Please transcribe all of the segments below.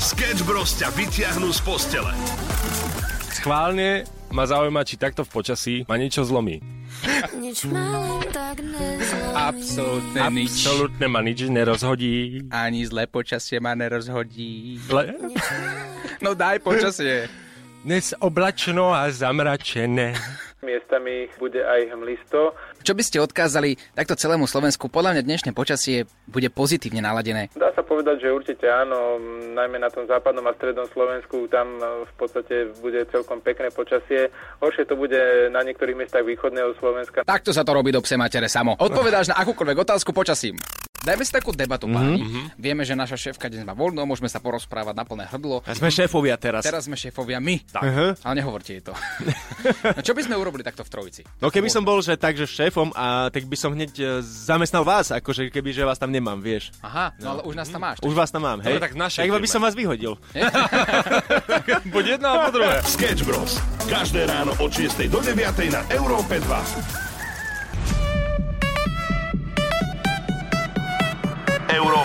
Sketch Bros ťa vytiahnu z postele. Schválne ma zaujíma, či takto v počasí ma niečo zlomí. Nič tak nezlomí. Absolútne nič. Absolútne ma nič nerozhodí. Ani zlé počasie ma nerozhodí. Le- No daj počasie. Dnes oblačno a zamračené. Miestami bude aj hmlisto. Čo by ste odkázali takto celému Slovensku? Podľa mňa dnešné počasie bude pozitívne naladené. Dá sa povedať, že určite áno, najmä na tom západnom a strednom Slovensku, tam e, v podstate bude celkom pekné počasie. Horšie to bude na niektorých miestach východného Slovenska. Takto sa to robí do pse matere samo. Odpovedáš na akúkoľvek otázku počasím. Dajme si takú debatu, páni. Vieme, že naša šéfka dnes má voľno, môžeme sa porozprávať na plné hrdlo. A sme šéfovia teraz. Teraz sme šéfovia my. Tak. Uh-huh. Ale nehovorte jej to. no, čo by sme urobili takto v trojici? No keby som bol, že takže šéfom, a tak by som hneď e, zamestnal vás, akože keby, že vás tam nemám, vieš. Aha, no, ale už nás tam máš. Už vás tam mám, hej? Dobre, tak tak by som vás vyhodil. Buď jedno alebo druhé. Sketch Bros. Každé ráno od 6 do 9 na Európe 2.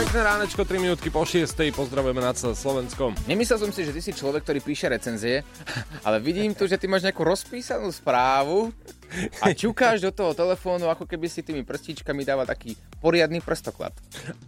Pekné ránečko, 3 minútky po 6. Pozdravujeme na celé Slovensko. Nemyslel som si, že ty si človek, ktorý píše recenzie, ale vidím tu, že ty máš nejakú rozpísanú správu a ťukáš do toho telefónu, ako keby si tými prstíčkami dával taký poriadny prstoklad.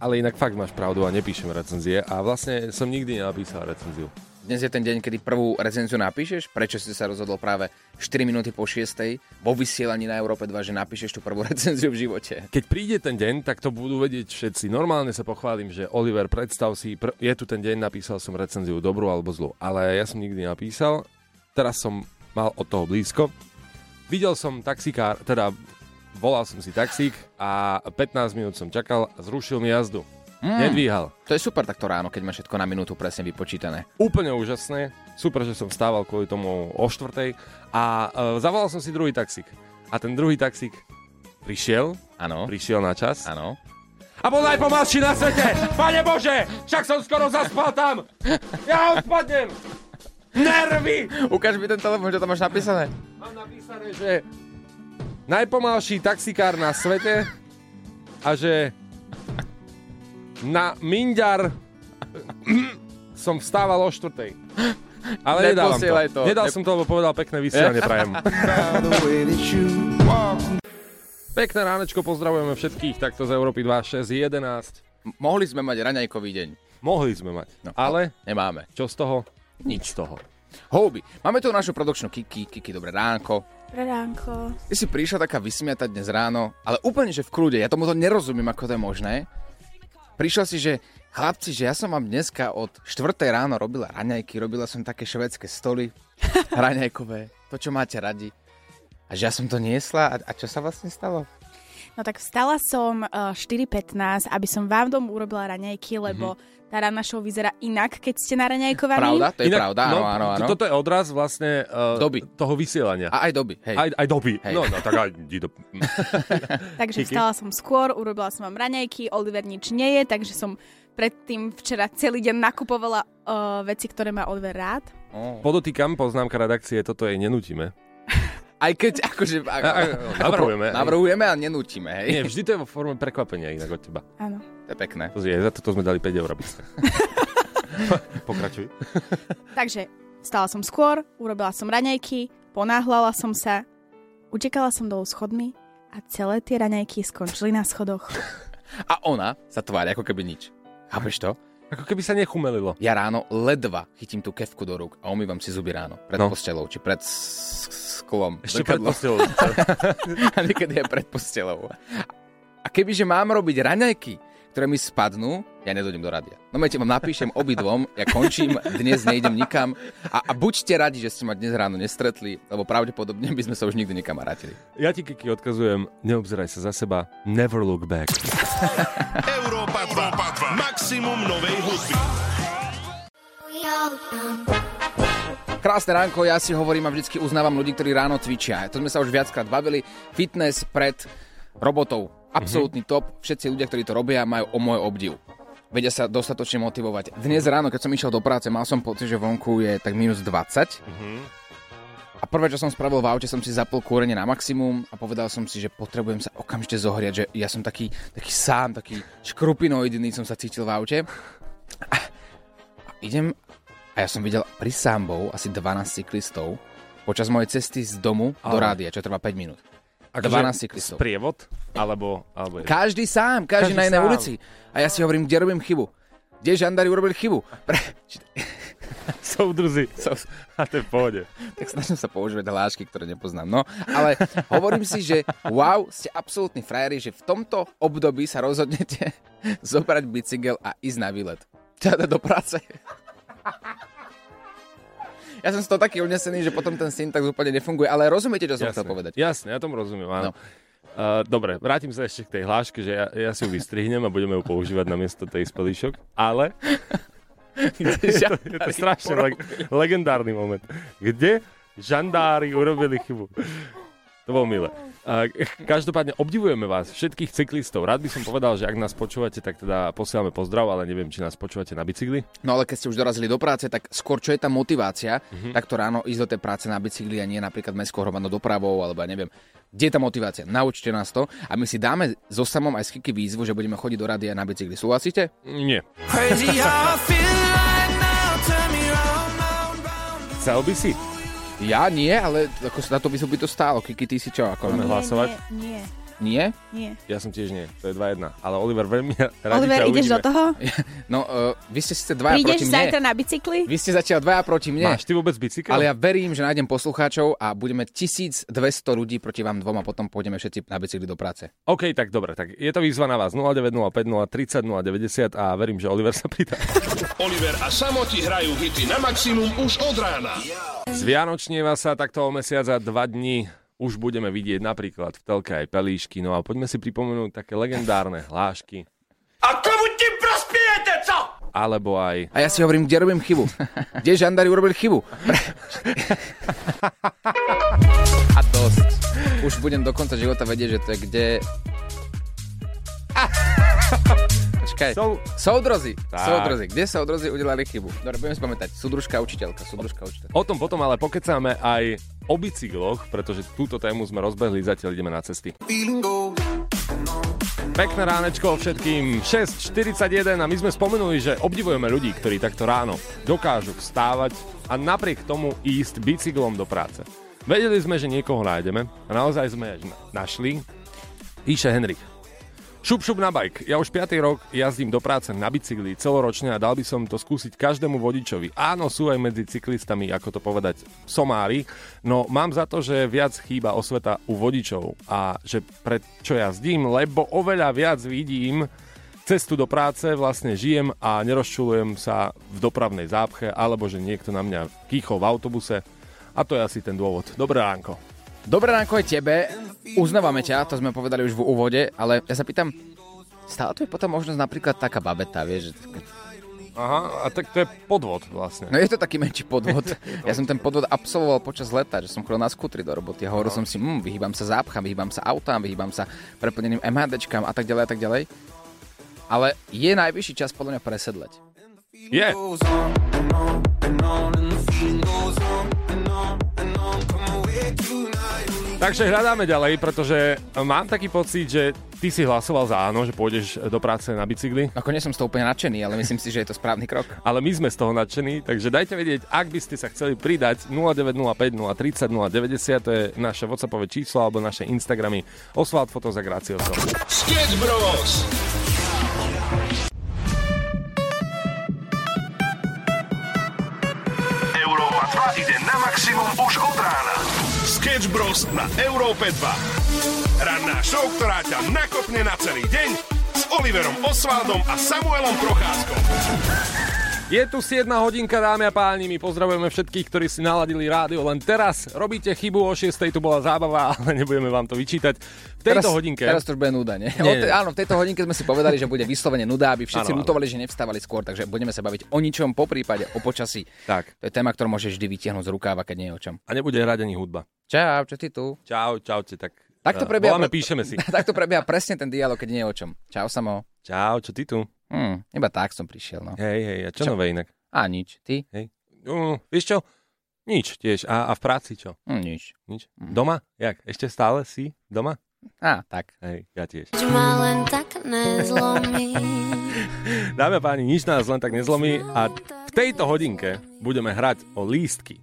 Ale inak fakt máš pravdu a nepíšem recenzie a vlastne som nikdy nenapísal recenziu. Dnes je ten deň, kedy prvú recenziu napíšeš. Prečo si sa rozhodol práve 4 minúty po 6. vo vysielaní na Európe 2, že napíšeš tú prvú recenziu v živote? Keď príde ten deň, tak to budú vedieť všetci. Normálne sa pochválim, že Oliver, predstav si, pr- je tu ten deň, napísal som recenziu dobrú alebo zlú. Ale ja som nikdy napísal. Teraz som mal od toho blízko. Videl som taxikár, teda volal som si taxík a 15 minút som čakal a zrušil mi jazdu. Mm. Nedvíhal. To je super takto ráno, keď máš všetko na minútu presne vypočítané. Úplne úžasné. Super, že som vstával kvôli tomu o štvrtej a uh, zavolal som si druhý taxík. A ten druhý taxík prišiel, Áno, prišiel na čas áno. a bol najpomalší na svete. Pane Bože, však som skoro zaspal tam. Ja odpadnem. Nervy. Ukáž mi ten telefón, čo tam máš napísané. Mám napísané, že najpomalší taxikár na svete a že na Minďar som vstával o štvrtej. Ale nedávam to. To. Nedal Ne- som to, lebo povedal pekné vysielanie prajem. Pekné ránečko, pozdravujeme všetkých takto z Európy 2, 6, 11. M- mohli sme mať raňajkový deň. Mohli sme mať, No. ale Nemáme. čo z toho? Nič z toho. Houby. Máme tu našu produkčnú Kiki. Kiki, dobré ránko. Dobré ránko. Ty si prišla taká vysmiata dnes ráno, ale úplne, že v kľude. Ja tomu to nerozumiem, ako to je možné. Prišla si, že chlapci, že ja som vám dneska od 4 ráno robila raňajky, robila som také švedské stoly, raňajkové, to, čo máte radi. A že ja som to niesla a, a čo sa vlastne stalo? No tak vstala som uh, 4.15, aby som vám dom urobila raňajky, lebo tá ranná show vyzerá inak, keď ste na raňajkovaní. Pravda? To je Inak, pravda, áno, áno, áno. Toto je odraz vlastne uh, Doby. toho vysielania. A aj doby, hej. Aj, aj doby. Hej. No, no, tak aj do... Takže Kiki? vstala som skôr, urobila som vám raňajky, Oliver nič nie je, takže som predtým včera celý deň nakupovala uh, veci, ktoré má Oliver rád. Oh. Podotýkam, poznámka redakcie, toto jej nenútime. Aj keď, akože... Ako, A- a- navrhujeme. Navrhujeme a nenútime, hej. Nie, vždy to je vo forme prekvapenia inak od teba. Áno. To je pekné. Pozri, aj za toto sme dali 5 eur. Pokračuj. Takže vstala som skôr, urobila som raňajky, ponáhľala som sa, utekala som dolu schodmi a celé tie raňajky skončili na schodoch. A ona sa tvári ako keby nič. Chápeš to? Ako keby sa nechumelilo. Ja ráno ledva chytím tú kevku do rúk a umývam si zuby ráno. Pred No. no. postelou, či pred sklom. Ešte pred Zrkadlom. postelou. A niekedy aj pred postelou. A kebyže mám robiť raňajky, ktoré mi spadnú, ja nedojdem do radia. No majte, vám napíšem obidvom, ja končím, dnes nejdem nikam. A, a buďte radi, že ste ma dnes ráno nestretli, lebo pravdepodobne by sme sa už nikdy nekamarátili. Ja ti, Kiki, odkazujem, neobzeraj sa za seba, never look back. Európa 2. Maximum novej hudby. Krásne ránko, ja si hovorím a vždycky uznávam ľudí, ktorí ráno cvičia. To sme sa už viackrát bavili. Fitness pred robotou. Absolútny top. Všetci ľudia, ktorí to robia, majú o môj obdiv. vedia sa dostatočne motivovať. Dnes ráno, keď som išiel do práce, mal som pocit, že vonku je tak minus 20. A prvé, čo som spravil v aute, som si zapol kúrenie na maximum a povedal som si, že potrebujem sa okamžite zohriať, že ja som taký, taký sám, taký škrupinoidný som sa cítil v aute. A, a idem a ja som videl pri sámbou asi 12 cyklistov počas mojej cesty z domu do Ale- rádia, čo trvá 5 minút. Akože 12 cyklistov. Sprievod? Alebo... alebo je... Každý sám, každý, Každý na inej sám. ulici. A ja si hovorím, kde robím chybu. Kde žandári urobili chybu? Pre... Soudruzi. A to je v pohode. tak snažím sa používať hlášky, ktoré nepoznám. No, ale hovorím si, že wow, ste absolútni frajeri, že v tomto období sa rozhodnete zobrať bicykel a ísť na výlet. Teda do práce. Ja som z toho taký unesený, že potom ten syntax úplne nefunguje, ale rozumiete, čo som chcel povedať. Jasne, ja tomu rozumiem, áno. No. Uh, dobre, vrátim sa ešte k tej hláške, že ja, ja si ju vystrihnem a budeme ju používať na miesto tej spelišok, ale je to, je to strašne leg- legendárny moment. Kde žandári urobili chybu? To bolo milé. Každopádne obdivujeme vás, všetkých cyklistov. Rád by som povedal, že ak nás počúvate, tak teda posielame pozdrav, ale neviem, či nás počúvate na bicykli. No ale keď ste už dorazili do práce, tak skôr čo je tá motivácia, Mhm. mm-hmm. takto ráno ísť do tej práce na bicykli a nie napríklad mestskou hromadnou dopravou, alebo ja neviem. Kde je tá motivácia? Naučte nás to a my si dáme so samom aj z Kiki výzvu, že budeme chodiť do rádia na bicykli. Súhlasíte? Nie. Chcel by si? Ja nie, ale ako na to výzvu by to stálo. Kiki, ty si čo? Ako, Poďme hlasovať. Nie, nie? Nie, nie. Ja som tiež nie, to je 2-1. Ale Oliver, veľmi radi Oliver, ideš uvidíme. do toho? No, uh, vy ste síce dvaja Prídeš proti mne. zajtra na bicykli? Vy ste zatiaľ dvaja proti mne. Máš ty vôbec bicykel? Ale ja verím, že nájdem poslucháčov a budeme 1200 ľudí proti vám dvom a potom pôjdeme všetci na bicykli do práce. OK, tak dobre, tak je to výzva na vás 0905 030 090 a verím, že Oliver sa pridá. Oliver a Samoti hrajú hity na maximum už od rána. Zvianočnieva sa takto o mesiac a dva dní už budeme vidieť napríklad v telke aj pelíšky, no a poďme si pripomenúť také legendárne hlášky. A komu ti prospiete, co? Alebo aj... A ja si hovorím, kde robím chybu. Kde žandári urobili chybu? A dosť. Už budem do konca života vedieť, že to je kde... Počkaj. Sou- Soudrozi. Tak. Soudrozi. Kde soudrozi udelali chybu? Dobre, budeme spamätať. Súdružka učiteľka. Súdružka učiteľka. O tom potom ale pokecáme aj o bicykloch, pretože túto tému sme rozbehli, zatiaľ ideme na cesty. Pekné ránečko všetkým, 6.41 a my sme spomenuli, že obdivujeme ľudí, ktorí takto ráno dokážu vstávať a napriek tomu ísť bicyklom do práce. Vedeli sme, že niekoho nájdeme a naozaj sme našli. Píše Henrik. Šup, šup na bajk. Ja už 5. rok jazdím do práce na bicykli celoročne a dal by som to skúsiť každému vodičovi. Áno, sú aj medzi cyklistami, ako to povedať, somári, no mám za to, že viac chýba osveta u vodičov a že prečo jazdím, lebo oveľa viac vidím cestu do práce, vlastne žijem a nerozčulujem sa v dopravnej zápche, alebo že niekto na mňa kýchol v autobuse. A to je asi ten dôvod. Dobré ránko. Dobré ránko aj tebe. Uznávame ťa, to sme povedali už v úvode, ale ja sa pýtam, stále tu je potom možnosť napríklad taká babeta, vieš, že Aha, a tak to je podvod vlastne. No je to taký menší podvod. Ja som ten podvod absolvoval počas leta, že som chodil na skutri do roboty a hovoril som si, hm, vyhýbam sa zápcham, vyhýbam sa autám, vyhýbam sa preplneným MHDčkám a tak ďalej a tak ďalej. Ale je najvyšší čas podľa mňa presedleť. Je. Takže hľadáme ďalej, pretože mám taký pocit, že ty si hlasoval za áno, že pôjdeš do práce na bicykli, Ako nie som z toho úplne nadšený, ale myslím si, že je to správny krok. ale my sme z toho nadšení, takže dajte vedieť, ak by ste sa chceli pridať 0905 030 090, to je naše WhatsAppové číslo alebo naše Instagramy Osvald Fotos a Gracioso. Sketch Bros. Európa 2 ide na maximum už od rána. Sketch Bros. na Európe 2. Ranná show, ktorá ťa nakopne na celý deň s Oliverom Osvaldom a Samuelom Procházkom. Je tu 7 hodinka, dámy a páni, my pozdravujeme všetkých, ktorí si naladili rádio len teraz. Robíte chybu, o 6 tu bola zábava, ale nebudeme vám to vyčítať. V tejto teraz, hodinke... Teraz to už bude nuda, nie? Nie, te, nie. áno, v tejto hodinke sme si povedali, že bude vyslovene nuda, aby všetci Áno, áno. lutovali, že nevstávali skôr, takže budeme sa baviť o ničom, po prípade o počasí. Tak, To je téma, ktorú môžeš vždy vytiahnuť z rukáva, keď nie je o čom. a nebude hrať ani hudba. Čau, čo ty tu? Čau, čaute, tak... Takto eh, prebieha- Voláme, píšeme si. Takto prebieha presne ten dialog, keď nie je o čom. Čau, samo. Čau, čo ty tu? Hm, iba tak som prišiel, no. Hej, hej, a čo, Čo? nové inak? A nič. Ty? Uh, vieš čo? Nič tiež. A, a v práci čo? Hm, nič. Nič. Mm. Doma? Jak? Ešte stále si doma? Á, tak. Hej, ja tiež. ma len tak nezlomí. Dáme a páni, nič nás len tak nezlomí a v tejto hodinke budeme hrať o lístky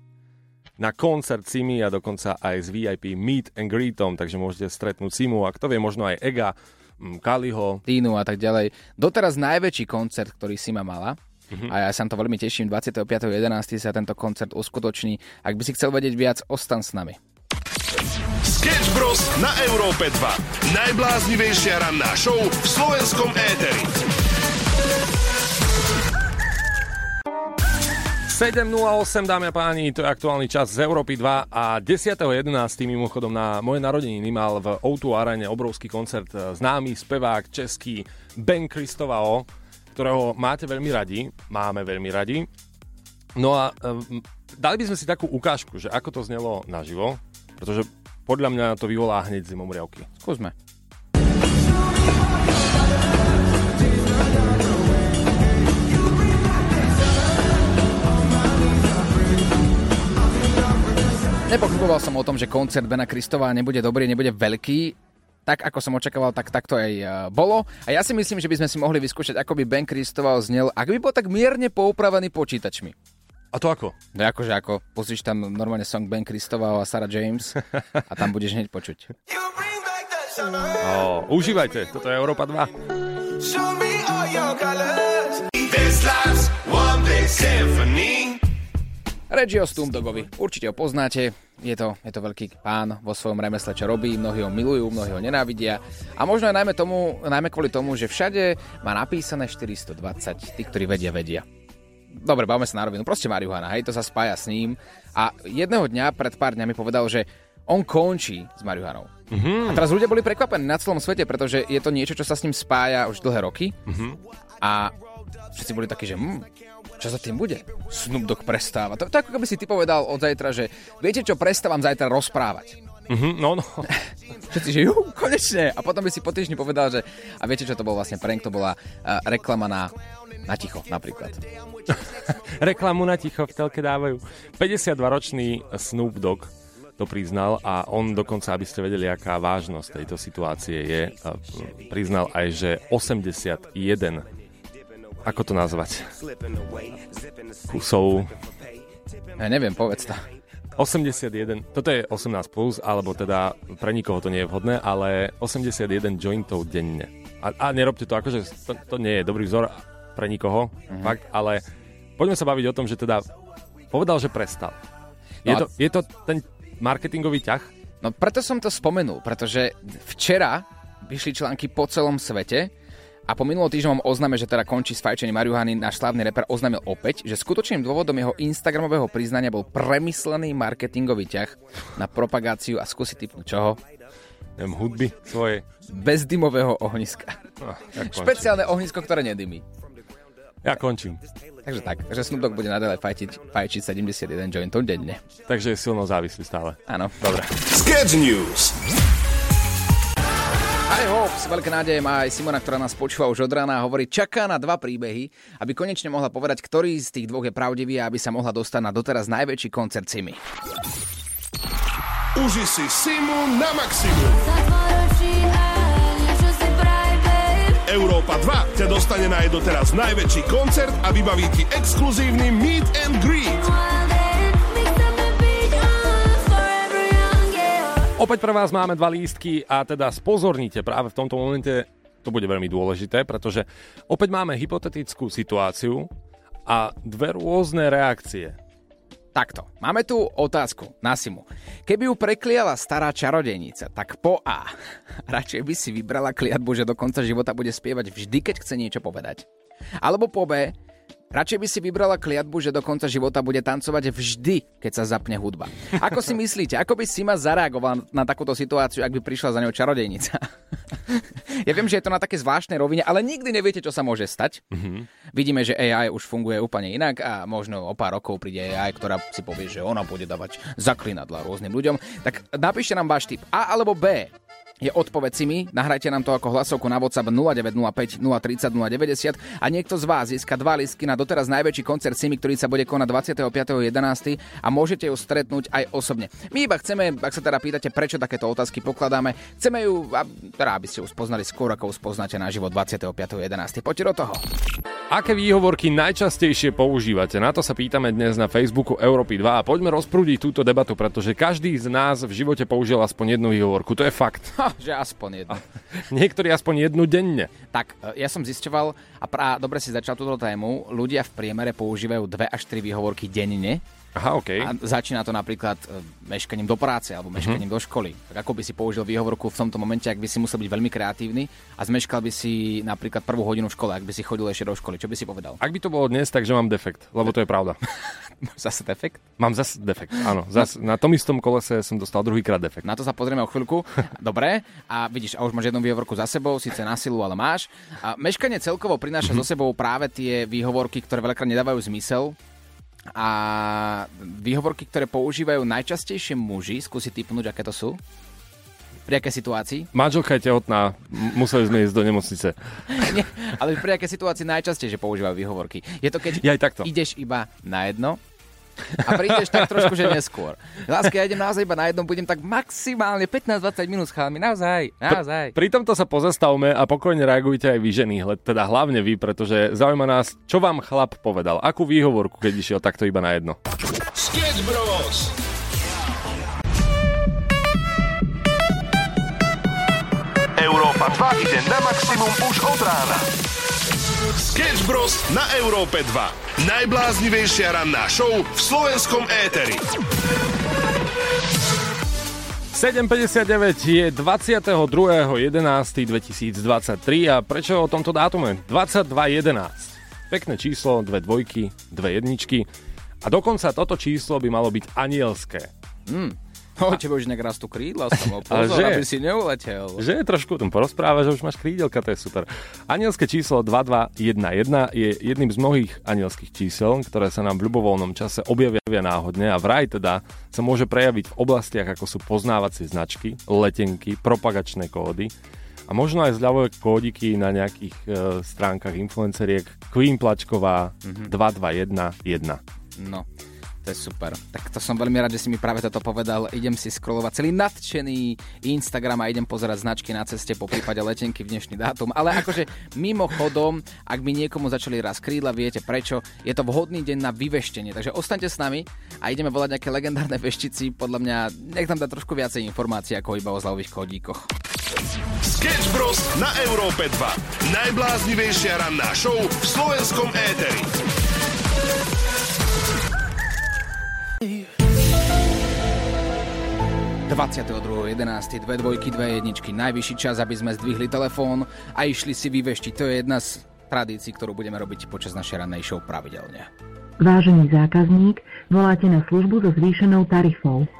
na koncert Simi a dokonca aj s VIP Meet and Greetom, takže môžete stretnúť Simu a kto vie, možno aj Ega, mm, Kaliho. Tínu a tak ďalej. Doteraz najväčší koncert, ktorý si ma mala, a ja sa to veľmi teším, 25.11. sa tento koncert uskutoční. Ak by si chcel vedieť viac, ostan s nami. Sketch Bros. na Európe 2. Najbláznivejšia ranná show v slovenskom éteri. 7.08, dámy a páni, to je aktuálny čas z Európy 2 a 10.11. mimochodom na moje narodeniny mal v O2 Arene obrovský koncert e, známy spevák český Ben Kristovao, ktorého máte veľmi radi, máme veľmi radi. No a um, dali by sme si takú ukážku, že ako to znelo naživo, pretože podľa mňa to vyvolá hneď zimomriavky. Skúsme. Nepochyboval som o tom, že koncert Bena Kristova nebude dobrý, nebude veľký. Tak, ako som očakával, tak takto aj eh, bolo. A ja si myslím, že by sme si mohli vyskúšať, ako by Ben Kristoval znel, ak by bol tak mierne poupravený počítačmi. A to ako? No akože ako, pozrieš tam normálne song Ben Kristoval a Sarah James a tam budeš hneď počuť. Oh, užívajte, toto je Európa 2. Reggio Stumdogovi. Určite ho poznáte. Je to, je to veľký pán vo svojom remesle, čo robí. Mnohí ho milujú, mnohí ho nenávidia. A možno aj najmä, tomu, najmä kvôli tomu, že všade má napísané 420. Tí, ktorí vedia, vedia. Dobre, bavme sa na rovinu. Proste marihuana, hej, to sa spája s ním. A jedného dňa, pred pár dňami povedal, že on končí s marihuanou. Mm-hmm. A teraz ľudia boli prekvapení na celom svete, pretože je to niečo, čo sa s ním spája už dlhé roky. Mm-hmm. A všetci boli takí, že hm, čo za tým bude? Snoop Dogg prestáva. To, to ako keby si ty povedal od zajtra, že viete čo, prestávam zajtra rozprávať. Mhm, no, no. Všetci, že ju, konečne. A potom by si po týždni povedal, že a viete čo to bol vlastne prank, to bola uh, reklama na, na ticho napríklad. Reklamu na ticho v telke dávajú. 52-ročný Snoop Dogg to priznal a on dokonca, aby ste vedeli, aká vážnosť tejto situácie je, priznal aj, že 81 ako to nazvať? Kusov Ja neviem, povedz to. 81, toto je 18+, plus, alebo teda pre nikoho to nie je vhodné, ale 81 jointov denne. A, a nerobte to, akože to, to nie je dobrý vzor pre nikoho, mm-hmm. fakt, ale poďme sa baviť o tom, že teda povedal, že prestal. Je, No a- to, je to ten marketingový ťah? No preto som to spomenul, pretože včera vyšli články po celom svete a po minulom týždňovom oznáme, že teda končí s fajčením marihuany, náš slavný reper oznámil opäť, že skutočným dôvodom jeho Instagramového priznania bol premyslený marketingový ťah na propagáciu a skúsi typnúť čoho? Neviem, hudby svoje. Bezdymového ohniska. No, ja. Špeciálne ohnisko, ktoré nedymí. Ja končím. Takže tak, že Snoop Dogg bude naďalej fajčiť, fajčiť 71 jointov denne. Takže je silno závislý stále. Áno. Dobre. Sketch News. Hi Hopes, veľké nádeje má aj Simona, ktorá nás počúva už od rána a hovorí, čaká na dva príbehy, aby konečne mohla povedať, ktorý z tých dvoch je pravdivý a aby sa mohla dostať na doteraz najväčší koncert Simi. Uži si Simu na maximum. Európa 2 ťa dostane na jej doteraz najväčší koncert a vybaví ti exkluzívny Meet and Greet. Opäť pre vás máme dva lístky a teda spozornite práve v tomto momente, to bude veľmi dôležité, pretože opäť máme hypotetickú situáciu a dve rôzne reakcie. Takto, máme tu otázku na Simu. Keby ju prekliala stará čarodejnica, tak po A. Radšej by si vybrala kliatbu, že do konca života bude spievať vždy, keď chce niečo povedať. Alebo po B. Radšej by si vybrala kliatbu, že do konca života bude tancovať vždy, keď sa zapne hudba. Ako si myslíte, ako by Sima zareagovala na takúto situáciu, ak by prišla za ňou čarodejnica? ja viem, že je to na také zvláštnej rovine, ale nikdy neviete, čo sa môže stať. Mm-hmm. Vidíme, že AI už funguje úplne inak a možno o pár rokov príde AI, ktorá si povie, že ona bude dávať zaklinadla rôznym ľuďom. Tak napíšte nám váš tip A alebo B. je odpoveď si mi. Nahrajte nám to ako hlasovku na WhatsApp 0905 030 090 a niekto z vás získa dva listky na doteraz najväčší koncert Simi, ktorý sa bude konať 25.11. a môžete ju stretnúť aj osobne. My iba chceme, ak sa teda pýtate, prečo takéto otázky pokladáme, chceme ju, a, teda aby ste ju spoznali skôr, ako ju spoznáte na život 25.11. Poďte do toho. Aké výhovorky najčastejšie používate? Na to sa pýtame dnes na Facebooku Európy 2 a poďme rozprúdiť túto debatu, pretože každý z nás v živote použil aspoň jednu výhovorku. To je fakt. Že aspoň jedno. Niektorí aspoň jednu denne. Tak, e, ja som zisťoval, a pra, dobre si začal túto tému, ľudia v priemere používajú dve až tri výhovorky denne. Aha, OK. A začína to napríklad e, meškaním do práce alebo meškaním mm-hmm. do školy. Tak ako by si použil výhovorku v tomto momente, ak by si musel byť veľmi kreatívny a zmeškal by si napríklad prvú hodinu v škole, ak by si chodil ešte do školy, čo by si povedal? Ak by to bolo dnes, takže mám defekt, lebo to je pravda. Zase defekt? Mám zase defekt, áno. Zas, na tom istom kolese som dostal druhýkrát defekt. Na to sa pozrieme o chvíľku. Dobre, a vidíš, a už máš jednu výhovorku za sebou, síce na silu, ale máš. A meškanie celkovo prináša mm-hmm. so sebou práve tie výhovorky, ktoré veľakrát nedávajú zmysel, a výhovorky, ktoré používajú najčastejšie muži, skúsi typnúť, aké to sú? Pri aké situácii? Manželka je tehotná, museli sme ísť do nemocnice. Nie, ale pri aké situácii najčastejšie používajú výhovorky? Je to, keď Ja takto. ideš iba na jedno a prídeš tak trošku, že neskôr. Láska, ja idem naozaj iba na jednom, budem tak maximálne 15-20 minút s chalami, naozaj, naozaj. Pri tomto sa pozastavme a pokojne reagujte aj vy ženy, hle- teda hlavne vy, pretože zaujíma nás, čo vám chlap povedal, akú výhovorku, keď išiel takto iba na jedno. Sketch Bros. Európa 2 ide na maximum už od rána. Sketch Bros. na Európe 2. Najbláznivejšia ranná show v slovenskom éteri. 7.59 je 22.11.2023 a prečo o tomto dátume? 22.11. Pekné číslo, dve dvojky, dve jedničky a dokonca toto číslo by malo byť anielské. Mm. No, tebe už nejak rastú krídla, som pozor, že? aby si neuletel. Že trošku o tom porozpráva, že už máš krídelka, to je super. Anielské číslo 2211 je jedným z mnohých anielských čísel, ktoré sa nám v ľubovoľnom čase objavia náhodne a vraj teda sa môže prejaviť v oblastiach ako sú poznávacie značky, letenky, propagačné kódy a možno aj zľavové kódiky na nejakých e, stránkach influenceriek Queen Plačková mm-hmm. 2211. No, to je super. Tak to som veľmi rád, že si mi práve toto povedal. Idem si scrollovať celý nadšený Instagram a idem pozerať značky na ceste, po prípade letenky v dnešný dátum. Ale akože mimochodom, ak by niekomu začali raz krídla, viete prečo, je to vhodný deň na vyveštenie. Takže ostaňte s nami a ideme volať nejaké legendárne veštici. Podľa mňa nech nám dá trošku viacej informácií ako iba o zľavových kódíkoch. Sketch Bros. na Európe 2. Najbláznivejšia ranná show v slovenskom éteri. 22.11. Dve dvojky, dve jedničky. Najvyšší čas, aby sme zdvihli telefón a išli si vyveštiť. To je jedna z tradícií, ktorú budeme robiť počas našej rannej show pravidelne. Vážený zákazník, voláte na službu so zvýšenou tarifou.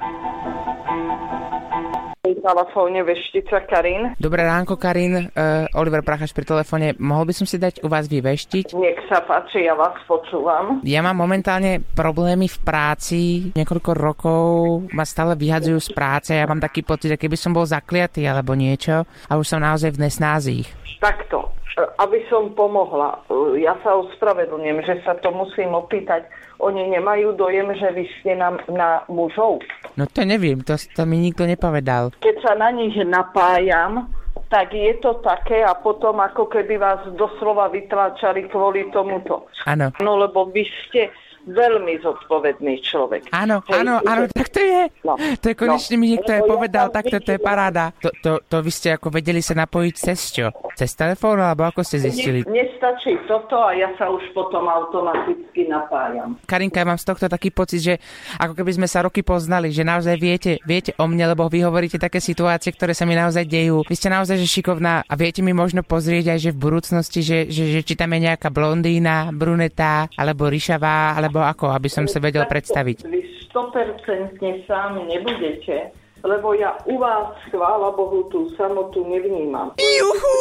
Telefóne veštica Karin. Dobré ránko, Karin. Uh, Oliver Prachaš pri telefóne. Mohol by som si dať u vás vyveštiť? Nech sa páči, ja vás počúvam. Ja mám momentálne problémy v práci. Niekoľko rokov ma stále vyhadzujú z práce. Ja mám taký pocit, že keby som bol zakliatý alebo niečo a už som naozaj v nesnázích. Takto, e, aby som pomohla, e, ja sa ospravedlňujem, že sa to musím opýtať. Oni nemajú dojem, že vy ste na, na mužov. No to neviem, to, to mi nikto nepovedal. Keď sa na nich napájam, tak je to také a potom ako keby vás doslova vytláčali kvôli tomuto. Áno. No lebo vy ste veľmi zodpovedný človek. Áno, Hej, áno, áno, tak to je. No, To je konečne mi niekto aj lebo ja povedal, tam takto to je paráda. To, to, to vy ste ako vedeli sa napojiť cez čo? Cez telefón, alebo ako ste zistili? Ne, nestačí toto a ja sa už potom automaticky napájam. Karinka, ja mám z tohto taký pocit, že ako keby sme sa roky poznali, že naozaj viete, viete o mne, lebo vy hovoríte také situácie, ktoré sa mi naozaj dejú. Vy ste naozaj že šikovná a viete mi možno pozrieť aj, že v budúcnosti, že, že, že či tam je nejaká blondína, brunetá, alebo ryšavá, alebo ako, aby som sa vedel predstaviť. Vy 100% sám nebudete, lebo ja u vás, chvála Bohu, tú samotu nevnímam. Juhu,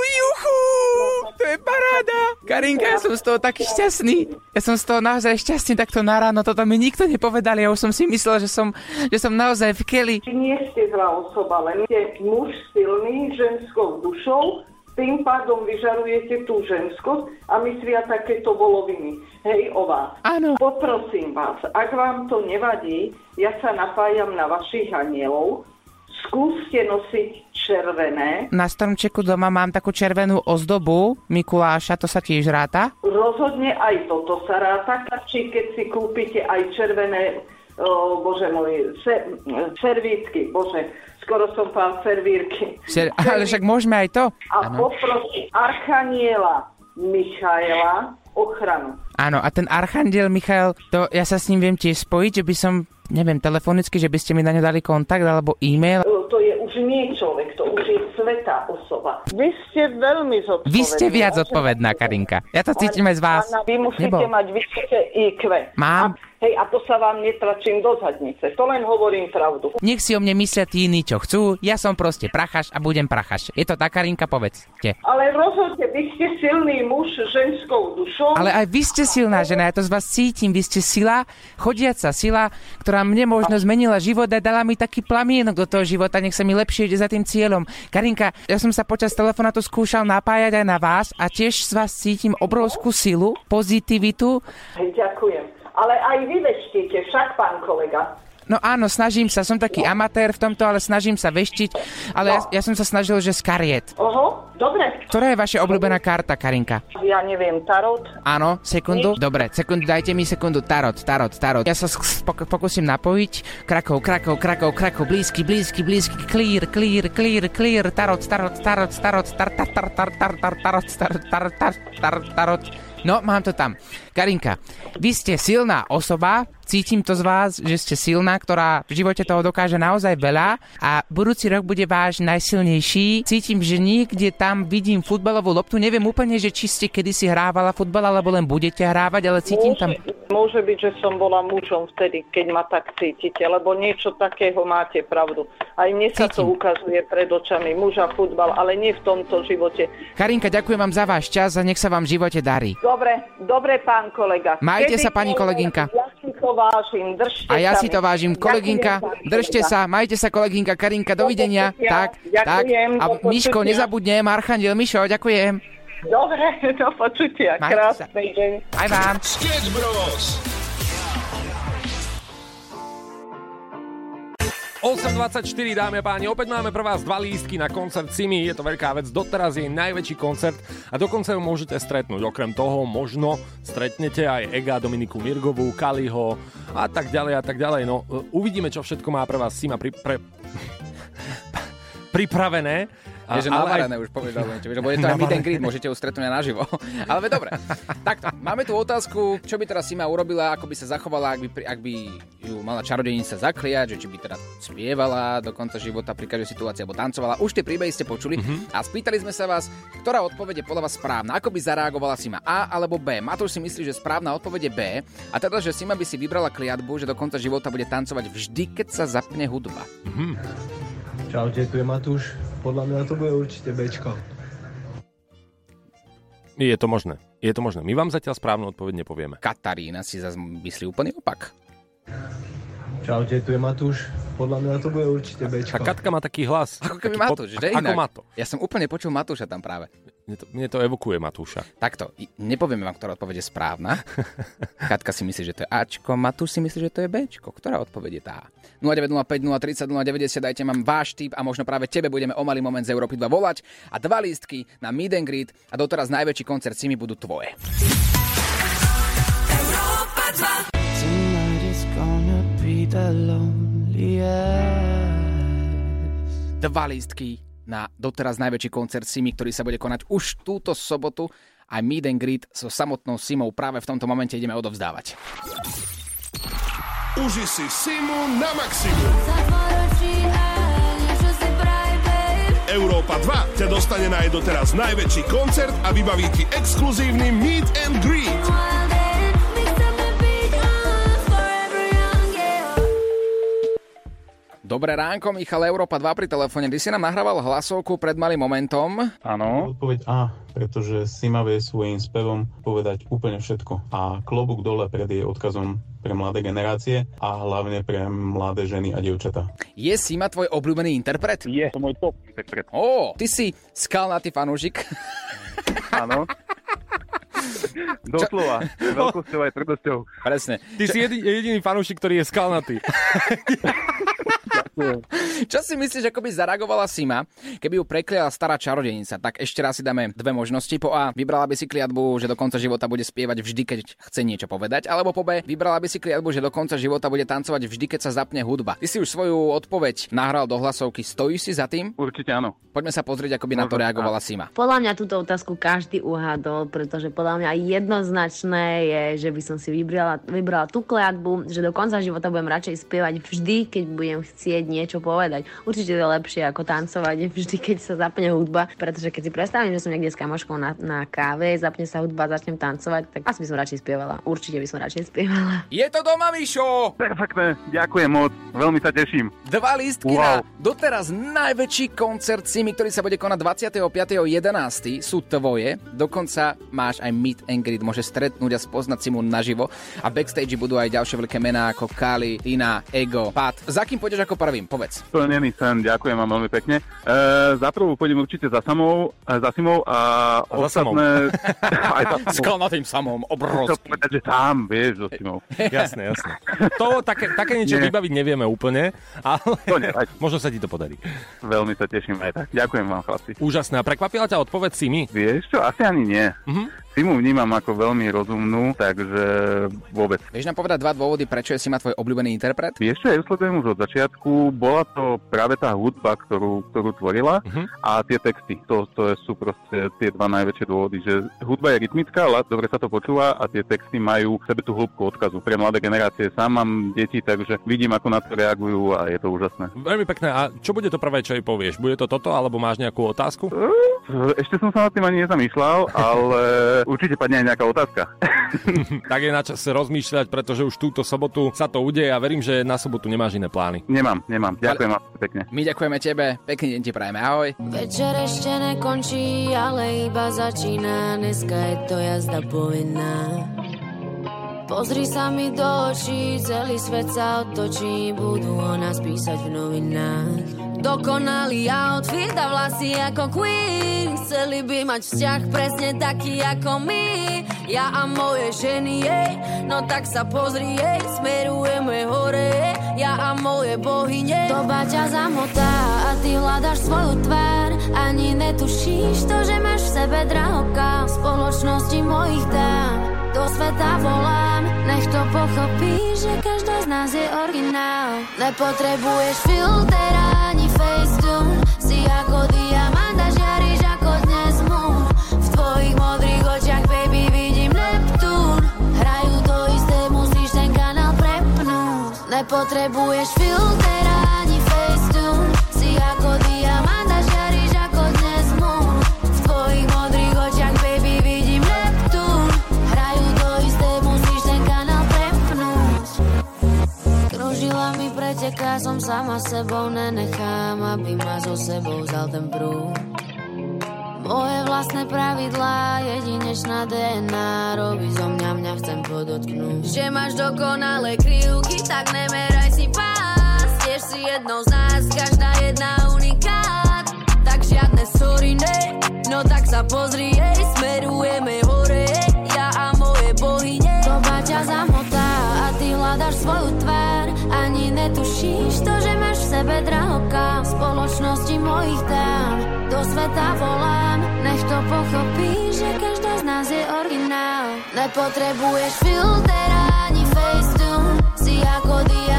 juhu. To je paráda. Karinka, ja som z toho taký šťastný. Ja som z toho naozaj šťastný takto na ráno. Toto mi nikto nepovedal. Ja už som si myslel, že som, že som naozaj v keli. Nie ste zlá osoba, len ste muž silný, ženskou dušou, tým pádom vyžarujete tú ženskosť a myslia takéto voloviny. Hej, o vás. Áno. Poprosím vás, ak vám to nevadí, ja sa napájam na vašich anielov, skúste nosiť červené. Na stromčeku doma mám takú červenú ozdobu Mikuláša, to sa tiež ráta. Rozhodne aj toto sa ráta, či keď si kúpite aj červené, o, bože môj, se, servítky, bože, skoro som pán servírky. Ser- ale však môžeme aj to. A poprosím Archaniela Michaela ochranu. Áno, a ten Archandiel Michael, to ja sa s ním viem tiež spojiť, že by som, neviem, telefonicky, že by ste mi na ňo dali kontakt alebo e-mail. To je už nie človek, to už je svetá osoba. Vy ste veľmi zodpovedná. Vy ste viac zodpovedná, Karinka. Ja to cítim aj z vás. Vy musíte Nebo? mať vysoké IQ. Mám. A, hej, a to sa vám netračím do zadnice. To len hovorím pravdu. Nech si o mne myslia tí iní, čo chcú. Ja som proste prachaš a budem prachaš. Je to tak, Karinka, povedzte. Ale rozhodne, vy ste silný muž s ženskou dušou. Ale aj vy ste silná žena, ja to z vás cítim. Vy ste sila, chodiaca sila, ktorá mne možno zmenila život a dala mi taký plamienok do toho života, nech sa mi lepšie ide za tým cieľom. Karinka, ja som sa počas telefonátu skúšal napájať aj na vás a tiež z vás cítim obrovskú silu, pozitivitu. Ďakujem. Ale aj vy veštíte, však pán kolega. No áno, snažím sa, som taký amatér v tomto, ale snažím sa veštiť, ale ja, ja som sa snažil, že z kariet. Oho, dobre. Ktorá je vaša obľúbená karta, Karinka? Ja neviem, tarot. Áno, sekundu. Dobre, sekundu, dajte mi sekundu. Tarot, tarot, tarot. Ja sa sk- pok- pokúsim napojiť. Krakov, Krakov, Krakov, Krakov, blízky, blízky, blízky, clear, clear, clear, clear, tarot, tarot, tarot, tarot, tar, tar, tar, tar, tar, tar, tarot, tar, tar, tar, tar, tarot. No, mám to tam. Karinka, vy ste silná osoba, cítim to z vás, že ste silná, ktorá v živote toho dokáže naozaj veľa a budúci rok bude váš najsilnejší. Cítim, že niekde tam vidím futbalovú loptu. Neviem úplne, že či ste kedysi hrávala futbal, alebo len budete hrávať, ale cítim tam... Môže byť, že som bola mužom vtedy, keď ma tak cítite, lebo niečo takého máte pravdu. Aj mne sa to ukazuje pred očami, muža futbal, ale nie v tomto živote. Karinka, ďakujem vám za váš čas a nech sa vám v živote darí. Dobre, dobre, pán kolega. Majte sa, pani kolegynka. Ja vážim, držte A ja sa si to vážim. Kolegynka, Ďakujem, držte sa, majte sa, kolegynka, Karinka, dovidenia. počutia. Tak, tak. Ďakujem, A do Miško, nezabudnem, Archandiel Mišo, ďakujem. Dobre, do počutia. Majte sa. Krásny deň. Aj vám. Sketch Bros. 8.24, dámy a páni, opäť máme pre vás dva lístky na koncert Simi, je to veľká vec, doteraz je najväčší koncert a dokonca ju môžete stretnúť. Okrem toho možno stretnete aj Ega, Dominiku Mirgovú, Kaliho a tak ďalej a tak ďalej. No, e, uvidíme, čo všetko má pre vás Sima pri, pre, pripravené. Je, že navarené už povedal niečo, že bude to aj meet and greet, môžete ju stretnúť aj naživo. Ale dobre. Takto, máme tu otázku, čo by teraz Sima urobila, ako by sa zachovala, ak by, ak by ju mala čarodejnica zakliať, že či by teda spievala do konca života pri každej situácii, alebo tancovala. Už tie príbehy ste počuli a spýtali sme sa vás, ktorá odpoveď je podľa vás správna. Ako by zareagovala Sima A alebo B? Matúš si myslí, že správna odpoveď je B a teda, že Sima by si vybrala kliatbu, že do konca života bude tancovať vždy, keď sa zapne hudba. Čaute, tu je Matúš. Podľa mňa to bude určite Bčko. Je to možné, je to možné. My vám zatiaľ správnu odpoveď nepovieme. Katarína si zase myslí úplný opak. Čaute, tu je Matúš. Podľa mňa to bude určite A Bčko. Katka má taký hlas. Ako keby taký Matúš, že Ako inak? Mato. Ja som úplne počul Matúša tam práve. Mne to, mne to evokuje Matúša. Takto, nepovieme vám, ktorá odpoveď je správna. Katka si myslí, že to je Ačko, Matúš si myslí, že to je Bčko. Ktorá odpoveď je tá? 0905 030 090, dajte nám váš tip a možno práve tebe budeme o malý moment z Európy 2 volať a dva lístky na Meet and Greet a doteraz najväčší koncert Simi budú tvoje. Dva lístky na doteraz najväčší koncert Simi, ktorý sa bude konať už túto sobotu a Meet and Greet so samotnou Simou práve v tomto momente ideme odovzdávať. Uži si Simu na maximum. Európa 2 ťa dostane na doteraz najväčší koncert a vybaví ti exkluzívny Meet and Greet. Dobré ránko, Michal Európa 2 pri telefóne. Ty si nám nahrával hlasovku pred malým momentom. Áno. Odpoveď A, pretože Sima vie svojím spevom povedať úplne všetko. A klobúk dole pred jej odkazom pre mladé generácie a hlavne pre mladé ženy a dievčatá. Je Sima tvoj obľúbený interpret? Je, to môj top interpret. Ó, ty si skalnatý fanúšik. Áno. Doslova, veľkosťou aj tvrdosťou. Presne. Ty si jedi, jediný fanúšik, ktorý je skalnatý. Čo si myslíš, ako by zareagovala Sima, keby ju prekliala stará čarodenica? Tak ešte raz si dáme dve možnosti. Po A, vybrala by si kliatbu, že do konca života bude spievať vždy, keď chce niečo povedať. Alebo po B, vybrala by si kliatbu, že do konca života bude tancovať vždy, keď sa zapne hudba. Ty si už svoju odpoveď nahral do hlasovky. Stojíš si za tým? Určite áno. Poďme sa pozrieť, ako by na to reagovala Sima. Podľa mňa túto otázku každý uhádol, pretože podľa mňa jednoznačné je, že by som si vybrala, vybrala tú kliatbu, že do konca života budem radšej spievať vždy, keď budem chcieť niečo povedať. Určite to je lepšie ako tancovať vždy, keď sa zapne hudba, pretože keď si predstavím, že som niekde s kamoškou na, na káve, zapne sa hudba, začnem tancovať, tak asi by som radšej spievala. Určite by som radšej spievala. Je to doma, Mišo! Perfektné, ďakujem moc, veľmi sa teším. Dva lístky Wow. na doteraz najväčší koncert Simi, ktorý sa bude konať 25.11. sú tvoje. Dokonca máš aj meet and greet, môžeš stretnúť a spoznať Simu naživo. A backstage budú aj ďalšie veľké mená ako Kali, Tina, Ego, Pat. Za kým pôjdeš ako prvým? Povedz. Splnený sen, ďakujem vám veľmi pekne. E, za prvú pôjdem určite za samou, e, za Simou a, A za samou. ostatné... aj za samou. Skalnatým samom, Chcel obrovský. povedať, že sám, vieš, so Simou. Jasné, jasné. To také, také niečo Nie. vybaviť nevieme úplne, ale To nevadí. možno sa ti to podarí. Veľmi sa teším aj tak. Ďakujem vám, chlapci. Úžasné. A prekvapila ťa odpoveď Simi? Vieš čo, asi ani nie. Mhm. Simu vnímam ako veľmi rozumnú, takže vôbec. Vieš nám povedať dva dôvody, prečo je Sima tvoj obľúbený interpret? Vieš ja ju sledujem už od začiatku. Bola to práve tá hudba, ktorú, ktorú tvorila a tie texty. To, to sú proste tie dva najväčšie dôvody, že hudba je rytmická, ale dobre sa to počúva a tie texty majú v sebe tú hĺbku odkazu. Pre mladé generácie sám mám deti, takže vidím, ako na to reagujú a je to úžasné. Veľmi pekné. A čo bude to prvé, čo jej povieš? Bude to toto, alebo máš nejakú otázku? Ešte som sa nad tým ani nezamýšľal, ale určite padne aj nejaká otázka. tak je na čase rozmýšľať, pretože už túto sobotu sa to udeje a verím, že na sobotu nemáš iné plány. Nemám, nemám. Ďakujem vám pekne. My ďakujeme tebe, pekný deň ti prajeme, ahoj. Večer ešte nekončí, ale iba začína. Dneska je to jazda povinná. Pozri sa mi do očí, celý svet sa otočí, budú o nás písať v novinách. Dokonalý outfit a vlasy ako Queen, chceli by mať vzťah presne taký ako my. Ja a moje ženy, jej, no tak sa pozri, jej, smerujeme hore, ja a moje bohyne. Doba ťa zamotá a ty hľadaš svoju tvár, ani netušíš to, že máš v sebe drahoká v spoločnosti mojich dám. Do sveta volám, nech to pochopí, že každá z nás je originál. Nepotrebuješ filter ani facetune, si ako diamant a žiariš ako dnes moon. V tvojich modrých očiach, baby, vidím Neptún. Hrajú to isté, musíš ten kanál prepnúť. Nepotrebuješ filter preteká, som sama sebou nenechám, aby ma so sebou vzal ten prúd. Moje vlastné pravidlá, jedinečná DNA Robí zo mňa, mňa chcem podotknúť. Že máš dokonalé krivky, tak nemeraj si pás. Tiež si jednou z nás, každá jedna unikát Tak žiadne sorry, ne No tak sa pozri, jej, smerujeme hore netušíš to, že máš v sebe drahoká spoločnosti mojich dám. Do sveta volám, nech to pochopí, že každá z nás je originál. Nepotrebuješ filter ani facetune Si ako diamant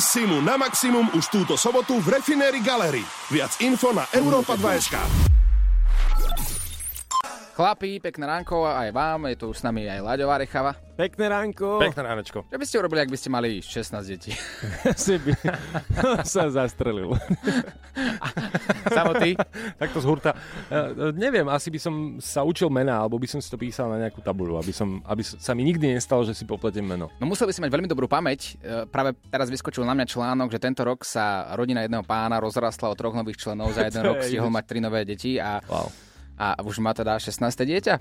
Uži si Simu na maximum už túto sobotu v Refinery Gallery. Viac info na Europa 2.sk. Chlapi, pekné ránko aj vám, je tu s nami aj Laďová Rechava. Pekné ránko. Pekné ránečko. Čo by ste urobili, ak by ste mali 16 detí? si by sa zastrelil. Samo ty? Takto z hurta. Uh, neviem, asi by som sa učil mena, alebo by som si to písal na nejakú tabuľu, aby, som, aby sa mi nikdy nestalo, že si popletiem meno. No musel by si mať veľmi dobrú pamäť. E, Práve teraz vyskočil na mňa článok, že tento rok sa rodina jedného pána rozrastla o troch nových členov za jeden rok, je stihol mať tri nové deti a, wow. A už má teda 16. dieťa.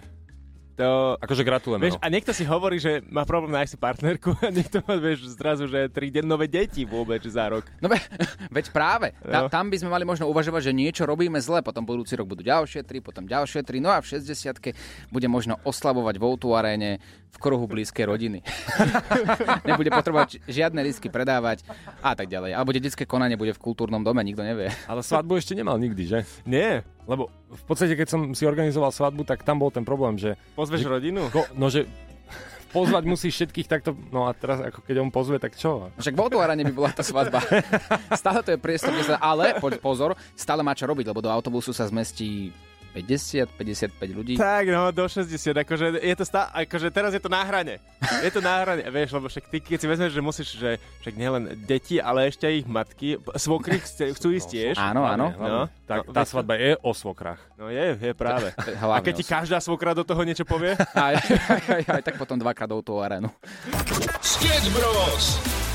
To... Akože gratulujeme. Vieš, a niekto si hovorí, že má problém nájsť si partnerku a niekto má, vieš, zrazu, že tri de- nové deti vôbec za rok. No ve, veď práve. Ta, No. tam by sme mali možno uvažovať, že niečo robíme zle, potom budúci rok budú ďalšie tri, potom ďalšie tri, no a v 60 bude možno oslavovať v Outu aréne v kruhu blízkej rodiny. Nebude potrebovať žiadne risky predávať a tak ďalej. Alebo detské konanie bude v kultúrnom dome, nikto nevie. Ale svadbu ešte nemal nikdy, že? Nie. Lebo v podstate, keď som si organizoval svadbu, tak tam bol ten problém, že... Pozveš že, rodinu? Ko, no, že pozvať musíš všetkých takto, no a teraz ako keď on pozve, tak čo? Však v Outu aréne by bola tá svadba. stále to je priestor, kde sa... Ale, poď pozor, stále má čo robiť, lebo do autobusu sa zmestí 50-55 ľudí. Tak, no, do 60, akože je to stá, akože teraz je to na hrane. Je to na hrane, vieš, lebo však ty, keď si vezmeš, že musíš, že však nielen deti, ale ešte aj ich matky, svokry chcú ísť tiež. Áno, áno. No, Tak no, tá svadba je o svokrach. No je, je práve. Hlavne A keď ti každá svokra do toho niečo povie? Aj, aj, aj, aj tak potom dvakrát do tú arénu. Sketch Bros.